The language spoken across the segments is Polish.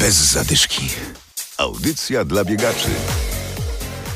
Bez zadyszki. Audycja dla biegaczy.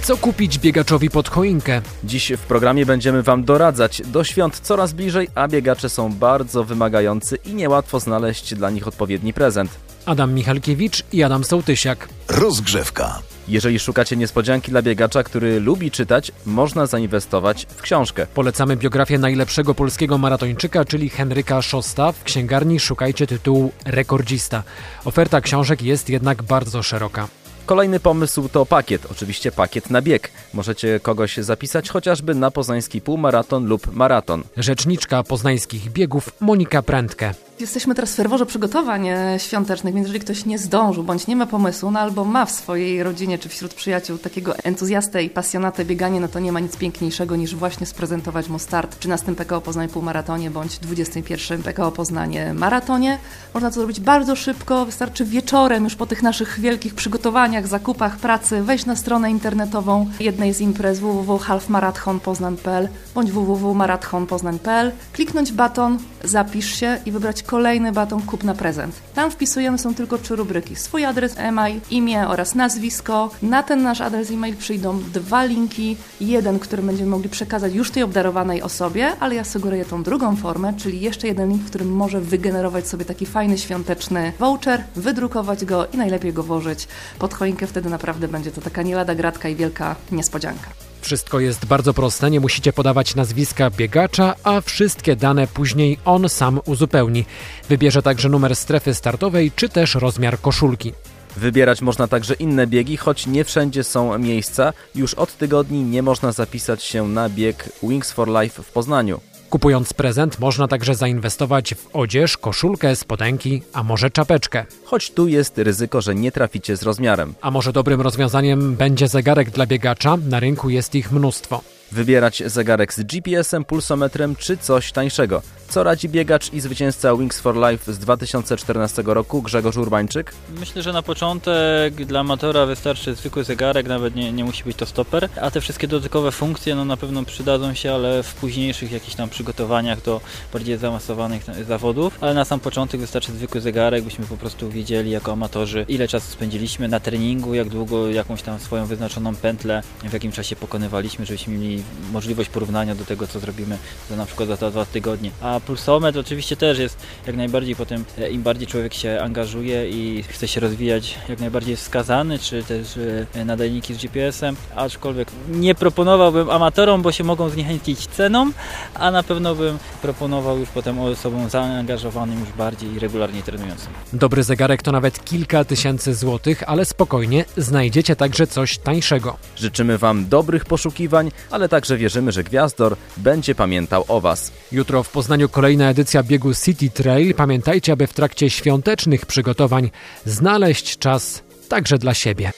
Co kupić biegaczowi pod choinkę? Dziś w programie będziemy Wam doradzać. Do świąt coraz bliżej, a biegacze są bardzo wymagający i niełatwo znaleźć dla nich odpowiedni prezent. Adam Michalkiewicz i Adam Sołtysiak. Rozgrzewka. Jeżeli szukacie niespodzianki dla biegacza, który lubi czytać, można zainwestować w książkę. Polecamy biografię najlepszego polskiego maratończyka, czyli Henryka Szosta. W księgarni szukajcie tytułu Rekordzista. Oferta książek jest jednak bardzo szeroka. Kolejny pomysł to pakiet, oczywiście pakiet na bieg. Możecie kogoś zapisać chociażby na poznański półmaraton lub maraton. Rzeczniczka poznańskich biegów Monika Prędkę. Jesteśmy teraz w ferworze przygotowań e, świątecznych, więc jeżeli ktoś nie zdążył bądź nie ma pomysłu, no albo ma w swojej rodzinie czy wśród przyjaciół takiego entuzjastę i pasjonatę biegania, no to nie ma nic piękniejszego niż właśnie sprezentować mu start w 13 PKO Poznań półmaratonie bądź 21 PKO Poznanie maratonie. Można to zrobić bardzo szybko, wystarczy wieczorem już po tych naszych wielkich przygotowaniach, zakupach, pracy wejść na stronę internetową jednej z imprez www.halfmarathonpoznań.pl bądź www.marathonpoznań.pl, kliknąć baton, zapisz się i wybrać kolejny baton kup na prezent. Tam wpisujemy są tylko trzy rubryki. Swój adres e-mail, imię oraz nazwisko. Na ten nasz adres e-mail przyjdą dwa linki. Jeden, który będziemy mogli przekazać już tej obdarowanej osobie, ale ja sugeruję tą drugą formę, czyli jeszcze jeden link, w którym może wygenerować sobie taki fajny świąteczny voucher, wydrukować go i najlepiej go włożyć pod choinkę. Wtedy naprawdę będzie to taka nie lada gratka i wielka niespodzianka. Wszystko jest bardzo proste, nie musicie podawać nazwiska biegacza, a wszystkie dane później on sam uzupełni. Wybierze także numer strefy startowej czy też rozmiar koszulki. Wybierać można także inne biegi, choć nie wszędzie są miejsca. Już od tygodni nie można zapisać się na bieg Wings for Life w Poznaniu. Kupując prezent można także zainwestować w odzież, koszulkę, spodenki, a może czapeczkę. Choć tu jest ryzyko, że nie traficie z rozmiarem. A może dobrym rozwiązaniem będzie zegarek dla biegacza? Na rynku jest ich mnóstwo. Wybierać zegarek z GPS-em, pulsometrem czy coś tańszego. Co radzi biegacz i zwycięzca Wings for Life z 2014 roku Grzegorz Urbańczyk? Myślę, że na początek dla amatora wystarczy zwykły zegarek, nawet nie, nie musi być to stoper, a te wszystkie dodatkowe funkcje no na pewno przydadzą się, ale w późniejszych jakichś tam przygotowaniach do bardziej zaawansowanych zawodów, ale na sam początek wystarczy zwykły zegarek, byśmy po prostu wiedzieli jako amatorzy ile czasu spędziliśmy na treningu, jak długo jakąś tam swoją wyznaczoną pętlę, w jakim czasie pokonywaliśmy, żebyśmy mieli możliwość porównania do tego, co zrobimy za na przykład za dwa tygodnie. A pulsometr oczywiście też jest jak najbardziej potem, e, im bardziej człowiek się angażuje i chce się rozwijać, jak najbardziej jest wskazany, czy też e, nadajniki z GPS-em, aczkolwiek nie proponowałbym amatorom, bo się mogą zniechęcić ceną, a na pewno bym proponował już potem osobom zaangażowanym już bardziej i regularnie trenującym. Dobry zegarek to nawet kilka tysięcy złotych, ale spokojnie, znajdziecie także coś tańszego. Życzymy Wam dobrych poszukiwań, ale także wierzymy, że Gwiazdor będzie pamiętał o Was. Jutro w Poznaniu kolejna edycja biegu City Trail. Pamiętajcie, aby w trakcie świątecznych przygotowań znaleźć czas także dla siebie.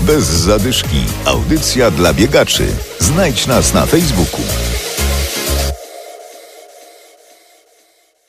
Bez zadyszki. Audycja dla biegaczy. Znajdź nas na Facebooku.